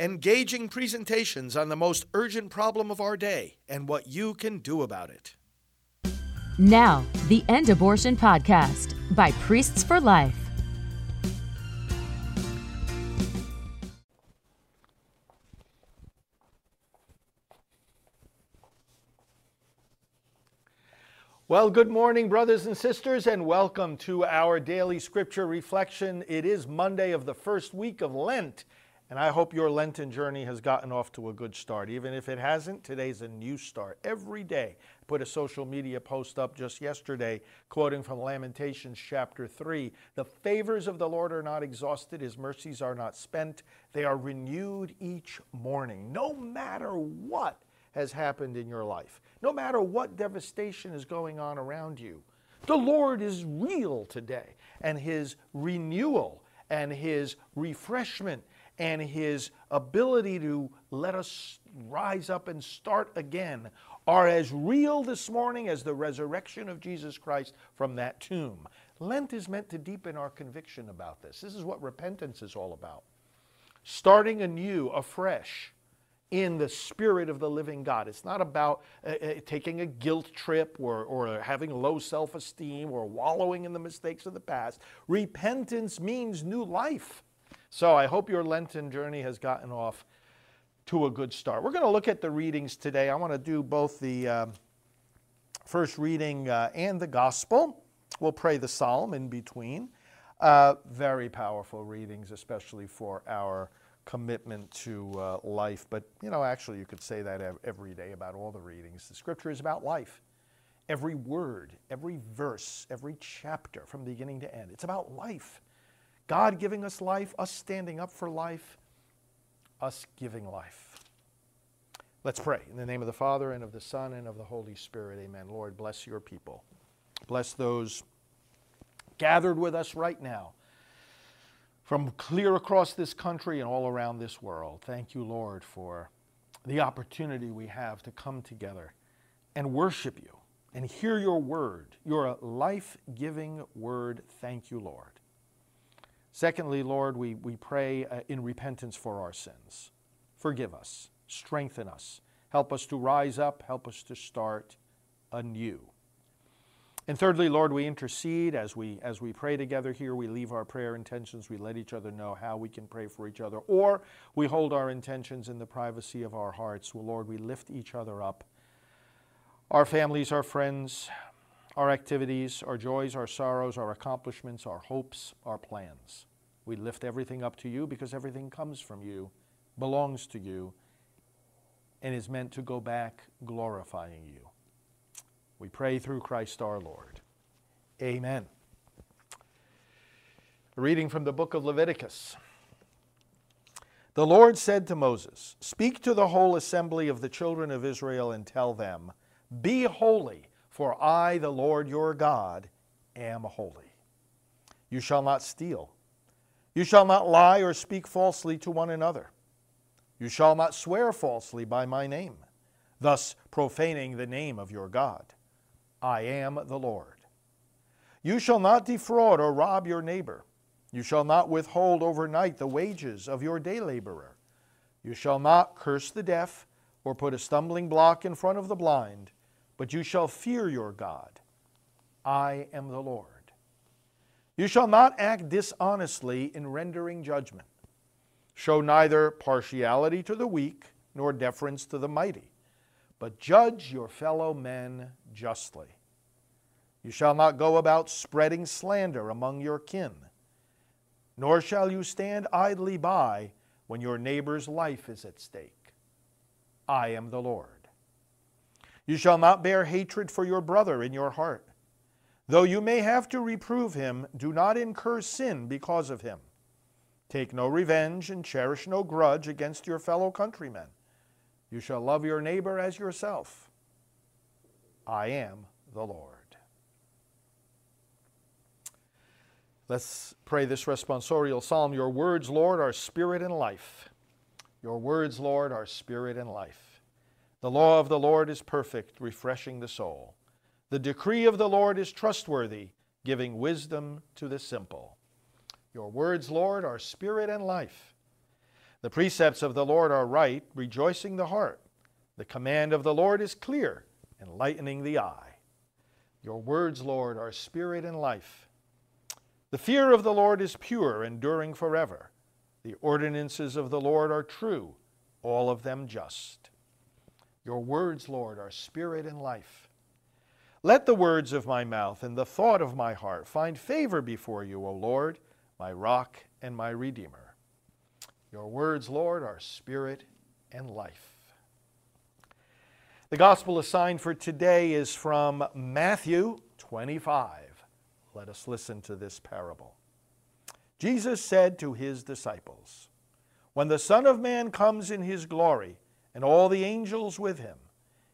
engaging presentations on the most urgent problem of our day and what you can do about it. Now, the End Abortion Podcast by Priests for Life. Well, good morning, brothers and sisters, and welcome to our daily scripture reflection. It is Monday of the first week of Lent, and I hope your Lenten journey has gotten off to a good start. Even if it hasn't, today's a new start. Every day, I put a social media post up just yesterday, quoting from Lamentations chapter 3 The favors of the Lord are not exhausted, his mercies are not spent, they are renewed each morning, no matter what has happened in your life, no matter what devastation is going on around you. The Lord is real today, and his renewal and his refreshment and his ability to let us rise up and start again are as real this morning as the resurrection of Jesus Christ from that tomb. Lent is meant to deepen our conviction about this. This is what repentance is all about. Starting anew, afresh, in the spirit of the living God. It's not about uh, uh, taking a guilt trip or, or having low self esteem or wallowing in the mistakes of the past. Repentance means new life. So I hope your Lenten journey has gotten off to a good start. We're going to look at the readings today. I want to do both the uh, first reading uh, and the gospel. We'll pray the psalm in between. Uh, very powerful readings, especially for our commitment to uh, life. But, you know, actually, you could say that every day about all the readings. The scripture is about life. Every word, every verse, every chapter from beginning to end, it's about life. God giving us life, us standing up for life, us giving life. Let's pray. In the name of the Father, and of the Son, and of the Holy Spirit, amen. Lord, bless your people. Bless those gathered with us right now from clear across this country and all around this world. Thank you, Lord, for the opportunity we have to come together and worship you and hear your word, your life giving word. Thank you, Lord. Secondly, Lord, we, we pray uh, in repentance for our sins. Forgive us, strengthen us, help us to rise up, help us to start anew. And thirdly, Lord, we intercede as we as we pray together here. We leave our prayer intentions. We let each other know how we can pray for each other, or we hold our intentions in the privacy of our hearts. Well, Lord, we lift each other up. Our families, our friends, our activities, our joys, our sorrows, our accomplishments, our hopes, our plans. We lift everything up to you because everything comes from you, belongs to you, and is meant to go back glorifying you. We pray through Christ our Lord. Amen. A reading from the book of Leviticus. The Lord said to Moses, Speak to the whole assembly of the children of Israel and tell them, Be holy, for I, the Lord your God, am holy. You shall not steal. You shall not lie or speak falsely to one another. You shall not swear falsely by my name, thus profaning the name of your God. I am the Lord. You shall not defraud or rob your neighbor. You shall not withhold overnight the wages of your day laborer. You shall not curse the deaf or put a stumbling block in front of the blind, but you shall fear your God. I am the Lord. You shall not act dishonestly in rendering judgment. Show neither partiality to the weak nor deference to the mighty, but judge your fellow men justly. You shall not go about spreading slander among your kin, nor shall you stand idly by when your neighbor's life is at stake. I am the Lord. You shall not bear hatred for your brother in your heart. Though you may have to reprove him, do not incur sin because of him. Take no revenge and cherish no grudge against your fellow countrymen. You shall love your neighbor as yourself. I am the Lord. Let's pray this responsorial psalm. Your words, Lord, are spirit and life. Your words, Lord, are spirit and life. The law of the Lord is perfect, refreshing the soul. The decree of the Lord is trustworthy, giving wisdom to the simple. Your words, Lord, are spirit and life. The precepts of the Lord are right, rejoicing the heart. The command of the Lord is clear, enlightening the eye. Your words, Lord, are spirit and life. The fear of the Lord is pure, enduring forever. The ordinances of the Lord are true, all of them just. Your words, Lord, are spirit and life. Let the words of my mouth and the thought of my heart find favor before you, O Lord, my rock and my redeemer. Your words, Lord, are spirit and life. The gospel assigned for today is from Matthew 25. Let us listen to this parable. Jesus said to his disciples, When the Son of Man comes in his glory, and all the angels with him,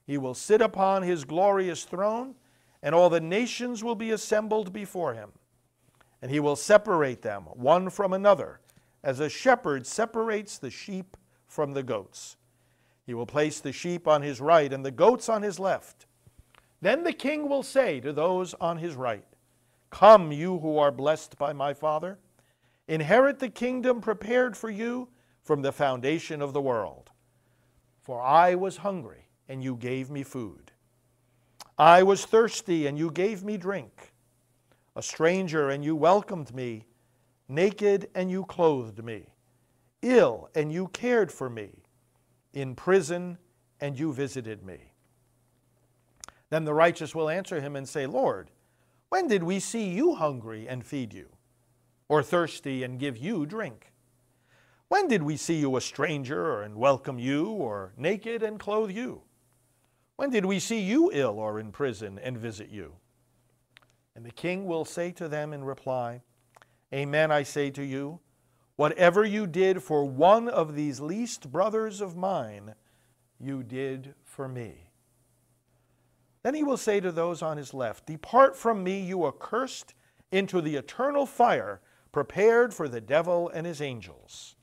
he will sit upon his glorious throne, and all the nations will be assembled before him. And he will separate them one from another, as a shepherd separates the sheep from the goats. He will place the sheep on his right and the goats on his left. Then the king will say to those on his right, Come, you who are blessed by my Father, inherit the kingdom prepared for you from the foundation of the world. For I was hungry, and you gave me food. I was thirsty, and you gave me drink. A stranger, and you welcomed me. Naked, and you clothed me. Ill, and you cared for me in prison, and you visited me. Then the righteous will answer him and say, Lord, when did we see you hungry and feed you, or thirsty and give you drink? When did we see you a stranger and welcome you, or naked and clothe you? When did we see you ill or in prison and visit you? And the king will say to them in reply, Amen, I say to you, Whatever you did for one of these least brothers of mine, you did for me. Then he will say to those on his left, Depart from me, you accursed, into the eternal fire prepared for the devil and his angels.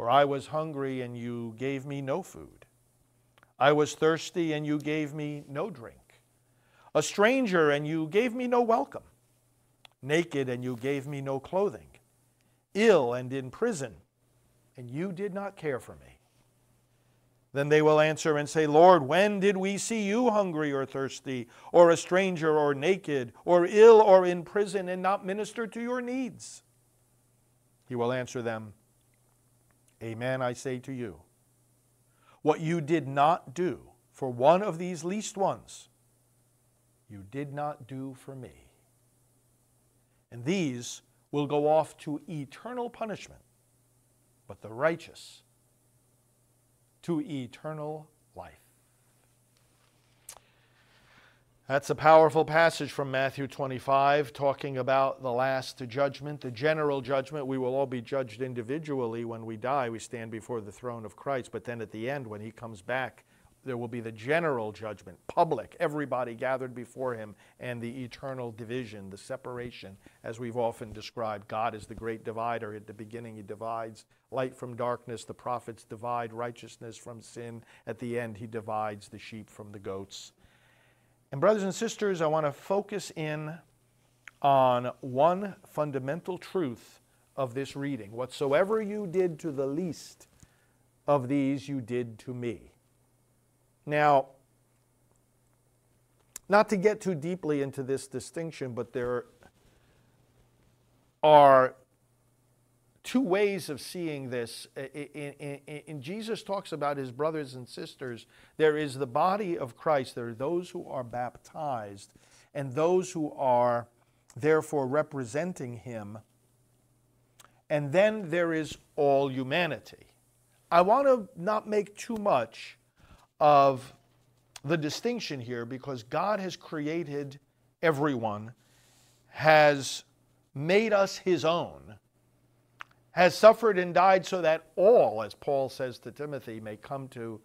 For I was hungry, and you gave me no food. I was thirsty, and you gave me no drink. A stranger, and you gave me no welcome. Naked, and you gave me no clothing ill and in prison, and you did not care for me. Then they will answer and say, Lord, when did we see you hungry or thirsty, or a stranger, or naked, or ill, or in prison, and not minister to your needs? He will answer them, Amen, I say to you. What you did not do for one of these least ones, you did not do for me. And these will go off to eternal punishment, but the righteous to eternal life. That's a powerful passage from Matthew 25 talking about the last judgment, the general judgment. We will all be judged individually when we die. We stand before the throne of Christ. But then at the end, when he comes back, there will be the general judgment, public, everybody gathered before him, and the eternal division, the separation, as we've often described. God is the great divider. At the beginning, he divides light from darkness. The prophets divide righteousness from sin. At the end, he divides the sheep from the goats. And, brothers and sisters, I want to focus in on one fundamental truth of this reading. Whatsoever you did to the least of these, you did to me. Now, not to get too deeply into this distinction, but there are two ways of seeing this. In, Jesus talks about his brothers and sisters, there is the body of Christ. There are those who are baptized and those who are therefore representing him. And then there is all humanity. I want to not make too much of the distinction here because God has created everyone, has made us his own, has suffered and died so that all, as Paul says to Timothy, may come to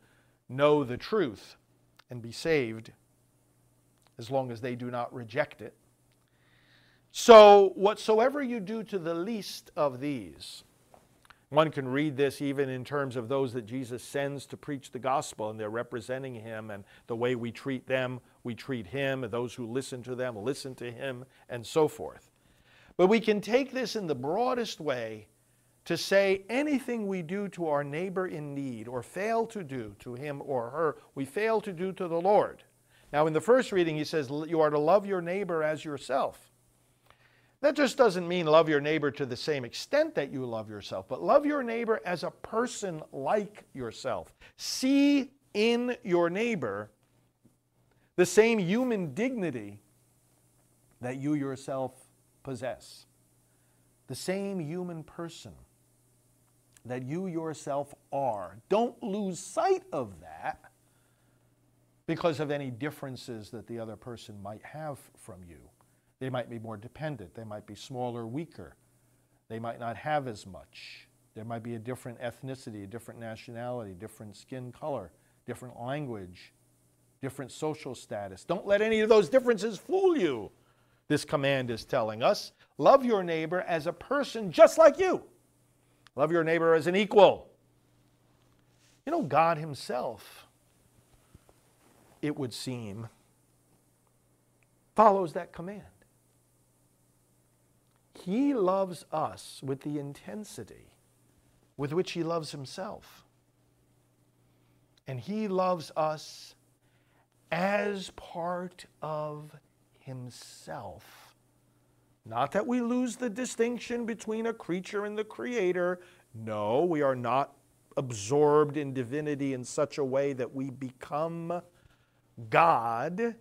know the truth and be saved as long as they do not reject it. So, whatsoever you do to the least of these, one can read this even in terms of those that Jesus sends to preach the gospel, and they're representing him, and the way we treat them, we treat him, and those who listen to them listen to him, and so forth. But we can take this in the broadest way to say anything we do to our neighbor in need or fail to do to him or her, we fail to do to the Lord. Now, in the first reading, he says, You are to love your neighbor as yourself. That just doesn't mean love your neighbor to the same extent that you love yourself, but love your neighbor as a person like yourself. See in your neighbor the same human dignity that you yourself possess. The same human person that you yourself are. Don't lose sight of that because of any differences that the other person might have from you. They might be more dependent, they might be smaller, weaker, they might not have as much. There might be a different ethnicity, a different nationality, different skin color, different language, different social status. Don't let any of those differences fool you. This command is telling us love your neighbor as a person just like you. Love your neighbor as an equal. You know, God Himself, it would seem, follows that command. He loves us with the intensity with which He loves Himself. And He loves us as part of Himself. Not that we lose the distinction between a creature and the Creator. No, we are not absorbed in divinity in such a way that we become God,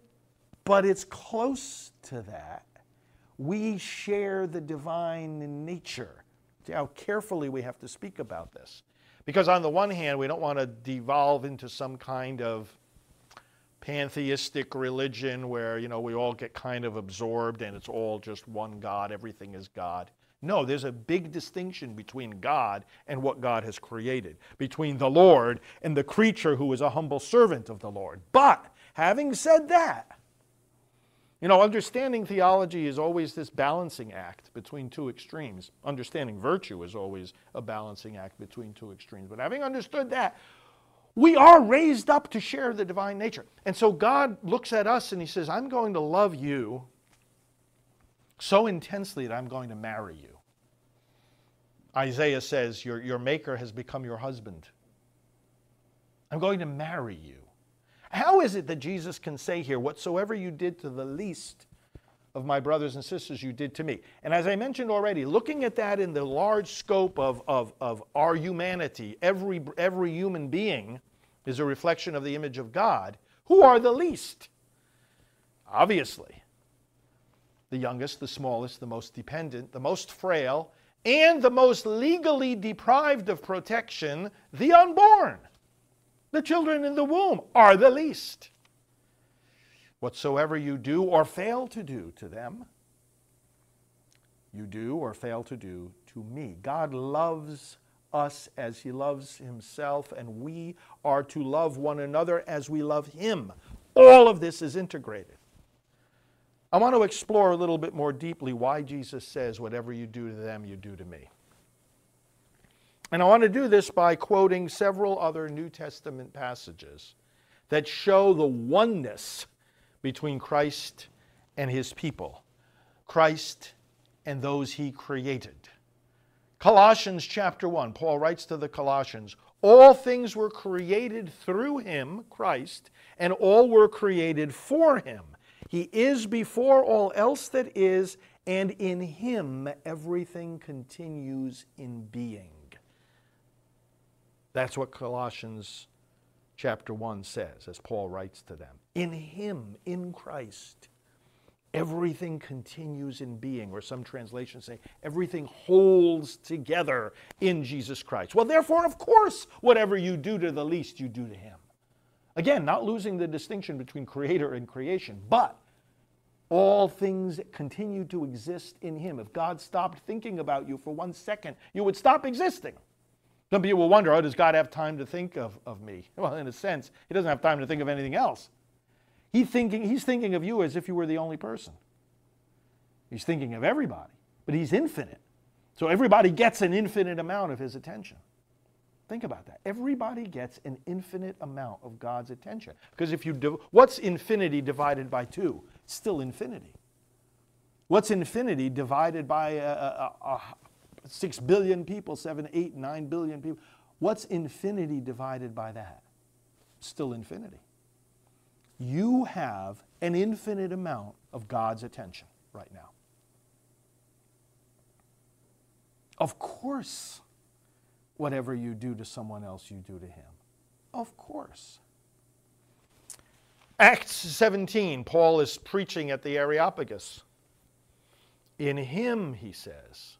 but it's close to that. We share the divine nature. See how carefully we have to speak about this. Because on the one hand, we don't want to devolve into some kind of pantheistic religion where, you know, we all get kind of absorbed and it's all just one God, everything is God. No, there's a big distinction between God and what God has created, between the Lord and the creature who is a humble servant of the Lord. But having said that, you know, understanding theology is always this balancing act between two extremes. Understanding virtue is always a balancing act between two extremes. But having understood that, we are raised up to share the divine nature. And so God looks at us and He says, I'm going to love you so intensely that I'm going to marry you. Isaiah says, Your, your maker has become your husband. I'm going to marry you. How is it that Jesus can say here, Whatsoever you did to the least of my brothers and sisters, you did to me? And as I mentioned already, looking at that in the large scope of, of, of our humanity, every, every human being is a reflection of the image of God. Who are the least? Obviously, the youngest, the smallest, the most dependent, the most frail, and the most legally deprived of protection, the unborn. The children in the womb are the least. Whatsoever you do or fail to do to them, you do or fail to do to me. God loves us as he loves himself, and we are to love one another as we love him. All of this is integrated. I want to explore a little bit more deeply why Jesus says, Whatever you do to them, you do to me. And I want to do this by quoting several other New Testament passages that show the oneness between Christ and his people, Christ and those he created. Colossians chapter 1, Paul writes to the Colossians, All things were created through him, Christ, and all were created for him. He is before all else that is, and in him everything continues in being. That's what Colossians chapter 1 says, as Paul writes to them. In Him, in Christ, everything continues in being, or some translations say everything holds together in Jesus Christ. Well, therefore, of course, whatever you do to the least, you do to Him. Again, not losing the distinction between creator and creation, but all things continue to exist in Him. If God stopped thinking about you for one second, you would stop existing. Some people will wonder, oh, does God have time to think of, of me? Well, in a sense, He doesn't have time to think of anything else. He thinking, he's thinking of you as if you were the only person. He's thinking of everybody, but He's infinite. So everybody gets an infinite amount of His attention. Think about that. Everybody gets an infinite amount of God's attention. Because if you do, what's infinity divided by two? It's still infinity. What's infinity divided by a, a, a, six billion people, seven, eight, nine billion people. What's infinity divided by that? Still infinity. You have an infinite amount of God's attention right now. Of course, whatever you do to someone else, you do to him. Of course. Acts 17, Paul is preaching at the Areopagus. In him, he says,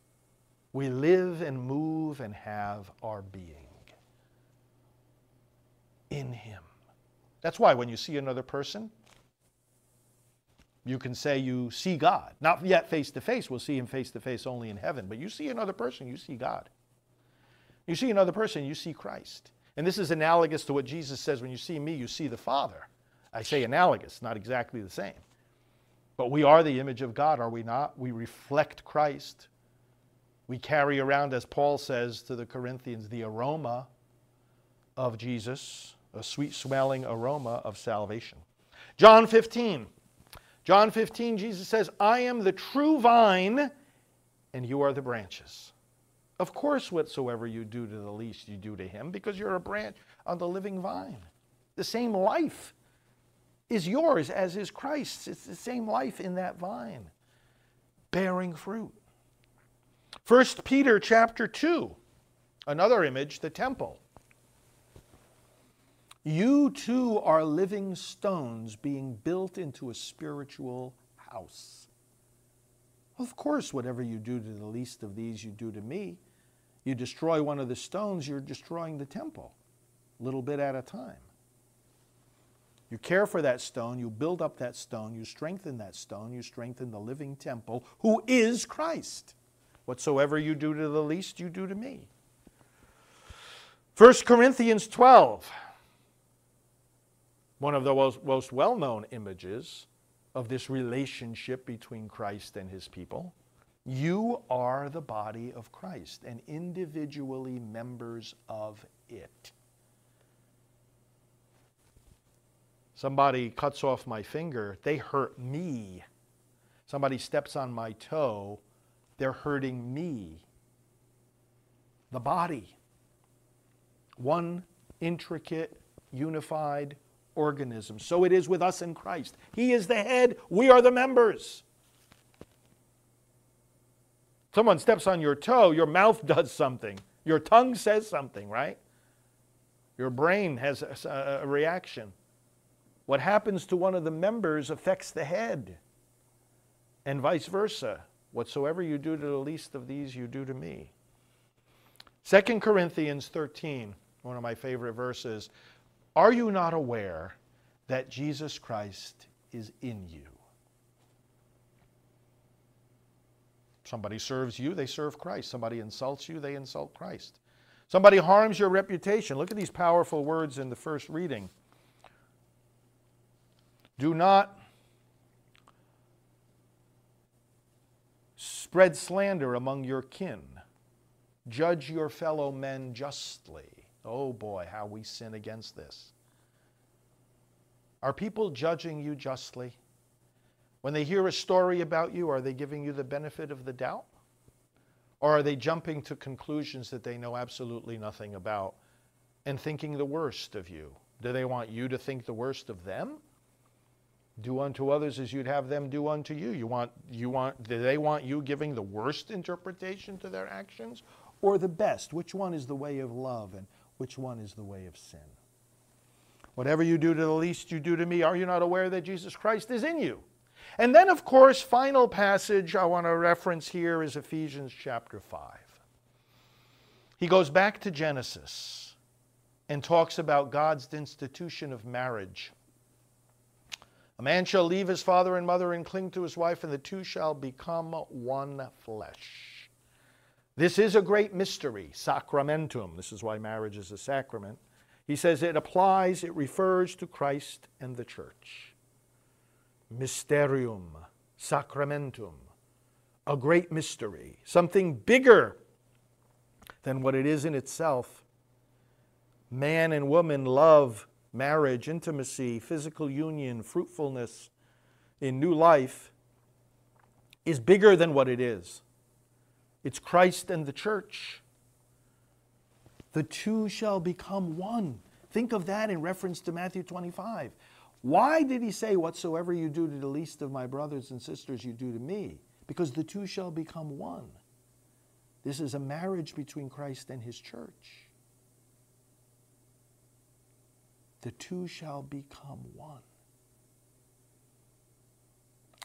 we live and move and have our being. In him. That's why when you see another person, you can say you see God. Not yet face to face, we'll see him face to face only in heaven, but you see another person, you see God. You see another person, you see Christ. And this is analogous to what Jesus says when you see me, you see the Father. I say analogous, not exactly the same. But we are the image of God, are we not? We reflect Christ. We carry around, as Paul says to the Corinthians, the aroma of Jesus, a sweet smelling aroma of salvation. John 15. John 15, Jesus says, I am the true vine, and you are the branches. Of course, whatsoever you do to the least, you do to him, because you're a branch on the living vine. The same life is yours as is Christ's. It's the same life in that vine, bearing fruit. 1 Peter chapter 2, another image, the temple. You too are living stones being built into a spiritual house. Of course, whatever you do to the least of these, you do to me. You destroy one of the stones, you're destroying the temple, little bit at a time. You care for that stone, you build up that stone, you strengthen that stone, you strengthen the living temple, who is Christ. Whatsoever you do to the least, you do to me. 1 Corinthians 12, one of the most, well known images of this relationship between Christ and his people. You are the body of Christ and individually members of it. Somebody cuts off my finger, they hurt me. Somebody steps on my toe, they're hurting me. The body. One intricate, unified organism. So it is with us in Christ. He is the head, we are the members. Someone steps on your toe, your mouth does something. Your tongue says something, right? Your brain has a, a, reaction. What happens to one of the members affects the head, and vice versa. Whatsoever you do to the least of these, you do to me. 2 Corinthians 13, one of my favorite verses. Are you not aware that Jesus Christ is in you? Somebody serves you, they serve Christ. Somebody insults you, they insult Christ. Somebody harms your reputation. Look at these powerful words in the first reading. Do not spread slander among your kin. Judge your fellow men justly. Oh boy, how we sin against this. Are people judging you justly? When they hear a story about you, are they giving you the benefit of the doubt? Or are they jumping to conclusions that they know absolutely nothing about and thinking the worst of you? Do they want you to think the worst of them? Do unto others as you'd have them do unto you. You want, you want, do they want you giving the worst interpretation to their actions or the best? Which one is the way of love and which one is the way of sin? Whatever you do to the least you do to me, are you not aware that Jesus Christ is in you? And then, of course, final passage I want to reference here is Ephesians chapter 5. He goes back to Genesis and talks about God's institution of marriage. A man shall leave his father and mother and cling to his wife, and the two shall become one flesh. This is a great mystery, sacramentum. This is why marriage is a sacrament. He says it applies, it refers to Christ and the church. Mysterium, sacramentum, a great mystery, something bigger than what it is in itself. Man and woman love, marriage, intimacy, physical union, fruitfulness in new life is bigger than what it is. it's Christ and the church. The two shall become one. Think of that in reference to Matthew 25. Why did he say, Whatsoever you do to the least of my brothers and sisters, you do to me? Because the two shall become one. This is a marriage between Christ and his church. The two shall become one.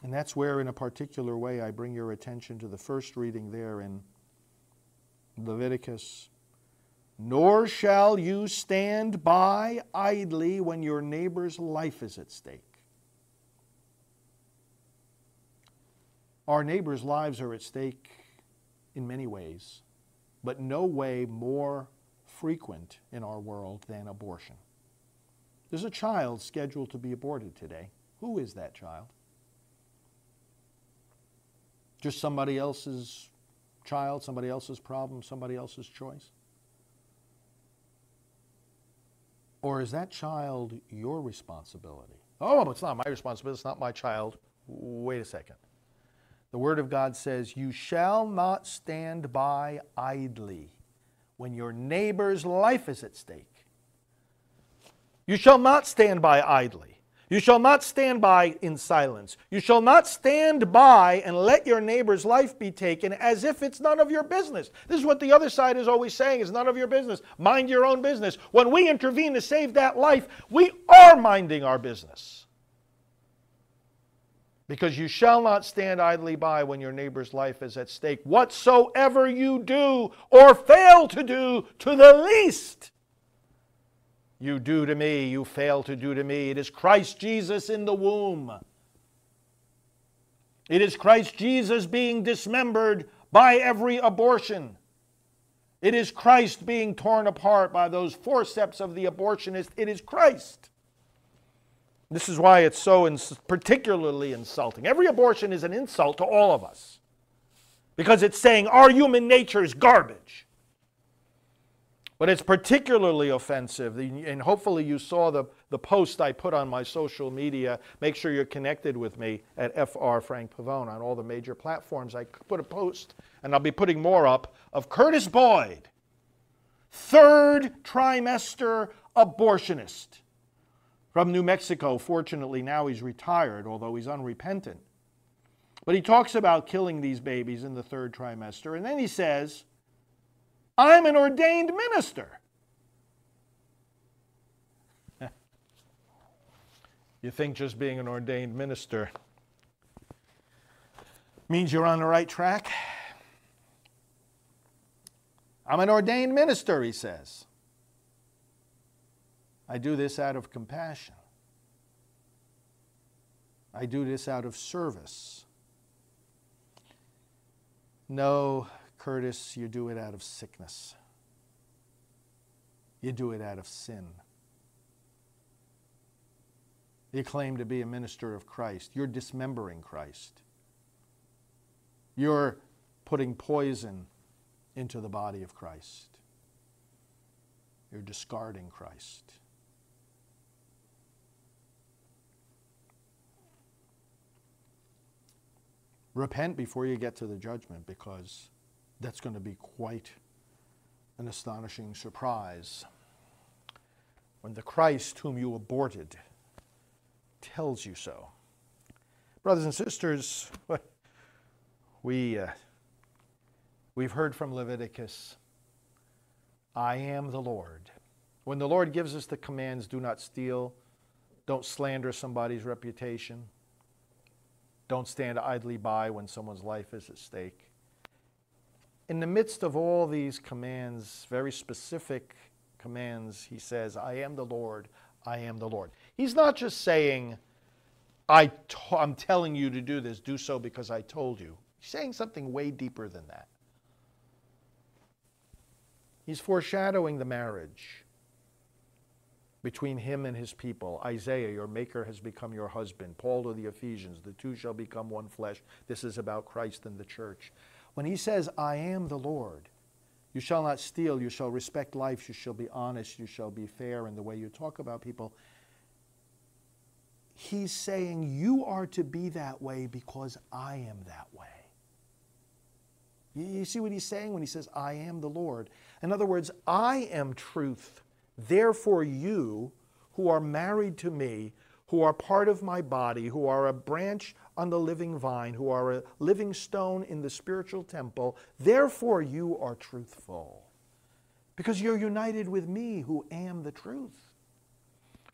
And that's where, in a particular way, I bring your attention to the first reading there in Leviticus. Nor shall you stand by idly when your neighbor's life is at stake. Our neighbors' lives are at stake in many ways, but no way more frequent in our world than abortion. There's a child scheduled to be aborted today. Who is that child? Just somebody else's child, somebody else's problem, somebody else's choice? Or is that child your responsibility? Oh, it's not my responsibility, it's not my child. Wait a second. The Word of God says, You shall not stand by idly when your neighbor's life is at stake. You shall not stand by idly. You shall not stand by in silence. You shall not stand by and let your neighbor's life be taken as if it's none of your business. This is what the other side is always saying is none of your business. Mind your own business. When we intervene to save that life, we are minding our business. Because you shall not stand idly by when your neighbor's life is at stake. Whatsoever you do or fail to do to the least you do to me, you fail to do to me. It is Christ Jesus in the womb. It is Christ Jesus being dismembered by every abortion. It is Christ being torn apart by those forceps of the abortionist. It is Christ. This is why it's so ins- particularly insulting. Every abortion is an insult to all of us because it's saying our human nature is garbage. But it's particularly offensive, and hopefully you saw the, the post I put on my social media. Make sure you're connected with me at FR Frank Pavone on all the major platforms. I put a post, and I'll be putting more up, of Curtis Boyd, third trimester abortionist from New Mexico. Fortunately, now he's retired, although he's unrepentant. But he talks about killing these babies in the third trimester, and then he says, I'm an ordained minister. you think just being an ordained minister means you're on the right track? I'm an ordained minister, he says. I do this out of compassion. I do this out of service. No, Curtis, you do it out of sickness. You do it out of sin. You claim to be a minister of Christ. You're dismembering Christ. You're putting poison into the body of Christ. You're discarding Christ. Repent before you get to the judgment because that's going to be quite an astonishing surprise when the Christ whom you aborted tells you so. Brothers and sisters, we, uh, we've heard from Leviticus I am the Lord. When the Lord gives us the commands do not steal, don't slander somebody's reputation, don't stand idly by when someone's life is at stake in the midst of all these commands, very specific commands, he says, I am the Lord, I am the Lord. He's not just saying, I t- I'm telling you to do this, do so because I told you. He's saying something way deeper than that. He's foreshadowing the marriage between him and his people. Isaiah, your maker has become your husband. Paul to the Ephesians, the two shall become one flesh. This is about Christ and the church. When he says, I am the Lord, you shall not steal, you shall respect life, you shall be honest, you shall be fair in the way you talk about people. He's saying, You are to be that way because I am that way. You see what he's saying when he says, I am the Lord? In other words, I am truth. Therefore, you who are married to me, who are part of my body, who are a branch on the living vine, who are a living stone in the spiritual temple, therefore you are truthful. Because you're united with me who am the truth.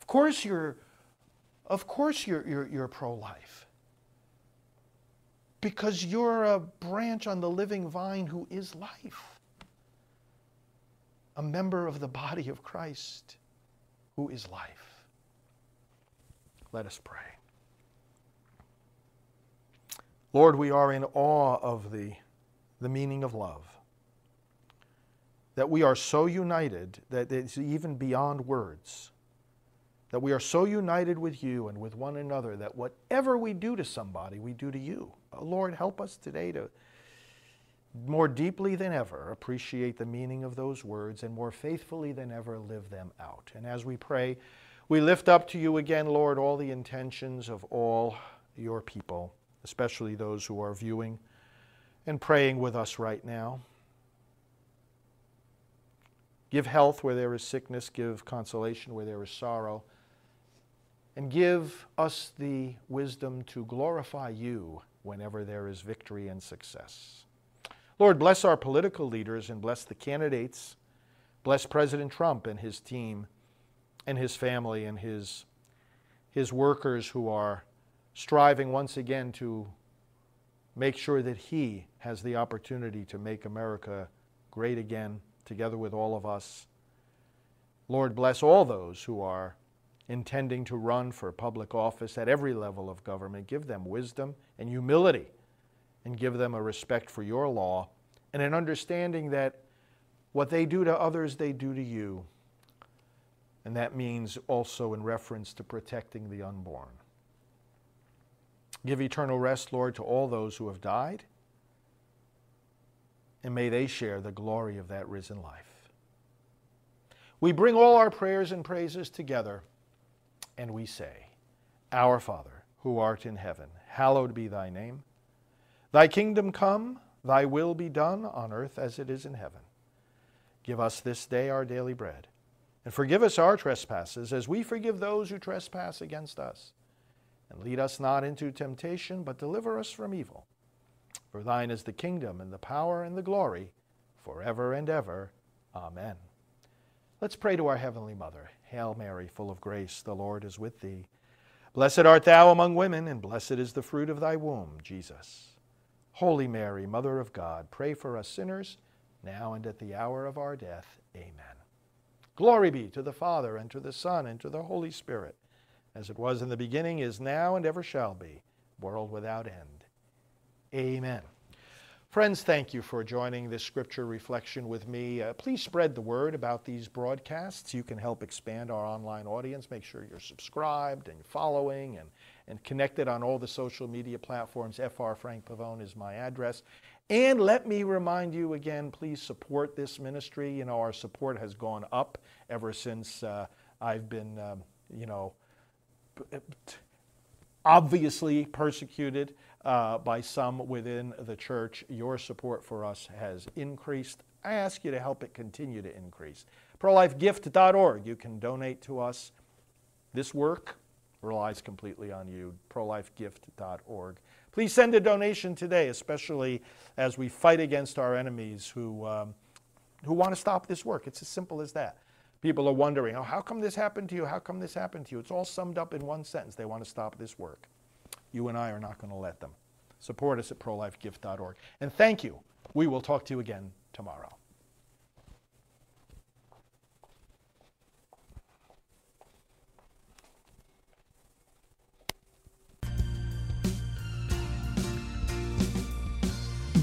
Of course you're of course you're, you're, you're pro-life. Because you're a branch on the living vine who is life. A member of the body of Christ who is life. Let us pray. Lord, we are in awe of the, the meaning of love. That we are so united that it's even beyond words. That we are so united with you and with one another that whatever we do to somebody, we do to you. Uh, Lord, help us today to more deeply than ever appreciate the meaning of those words and more faithfully than ever live them out. And as we pray, we lift up to you again, Lord, all the intentions of all your people, especially those who are viewing and praying with us right now. Give health where there is sickness, give consolation where there is sorrow, and give us the wisdom to glorify you whenever there is victory and success. Lord, bless our political leaders and bless the candidates. Bless President Trump and his team and his family and his, his workers who are striving once again to make sure that he has the opportunity to make America great again together with all of us. Lord, bless all those who are intending to run for public office at every level of government. Give them wisdom and humility and give them a respect for your law and an understanding that what they do to others, they do to you. And that means also in reference to protecting the unborn. Give eternal rest, Lord, to all those who have died, and may they share the glory of that risen life. We bring all our prayers and praises together, and we say, Our Father, who art in heaven, hallowed be thy name. Thy kingdom come, thy will be done on earth as it is in heaven. Give us this day our daily bread, and forgive us our trespasses as we forgive those who trespass against us. And lead us not into temptation, but deliver us from evil. For thine is the kingdom, and the power, and the glory, forever and ever. Amen. Let's pray to our Heavenly Mother. Hail Mary, full of grace, the Lord is with thee. Blessed art thou among women, and blessed is the fruit of thy womb, Jesus. Holy Mary, Mother of God, pray for us sinners, now and at the hour of our death. Amen. Glory be to the Father, and to the Son, and to the Holy Spirit, as it was in the beginning, is now, and ever shall be, world without end. Amen. Friends, thank you for joining this scripture reflection with me. Uh, please spread the word about these broadcasts. You can help expand our online audience. Make sure you're subscribed and following and, and connected on all the social media platforms. FR Frank Pavone is my address. And let me remind you again, please support this ministry. You know, our support has gone up ever since uh, I've been, um, you know, obviously persecuted uh, by some within the church. Your support for us has increased. I ask you to help it continue to increase. ProLifeGift.org. You can donate to us. This work relies completely on you. ProLifeGift.org. Please send a donation today, especially as we fight against our enemies who, um, who want to stop this work. It's as simple as that. People are wondering, oh, how come this happened to you? How come this happened to you? It's all summed up in one sentence. They want to stop this work. You and I are not going to let them. Support us at prolifegift.org. And thank you. We will talk to you again tomorrow.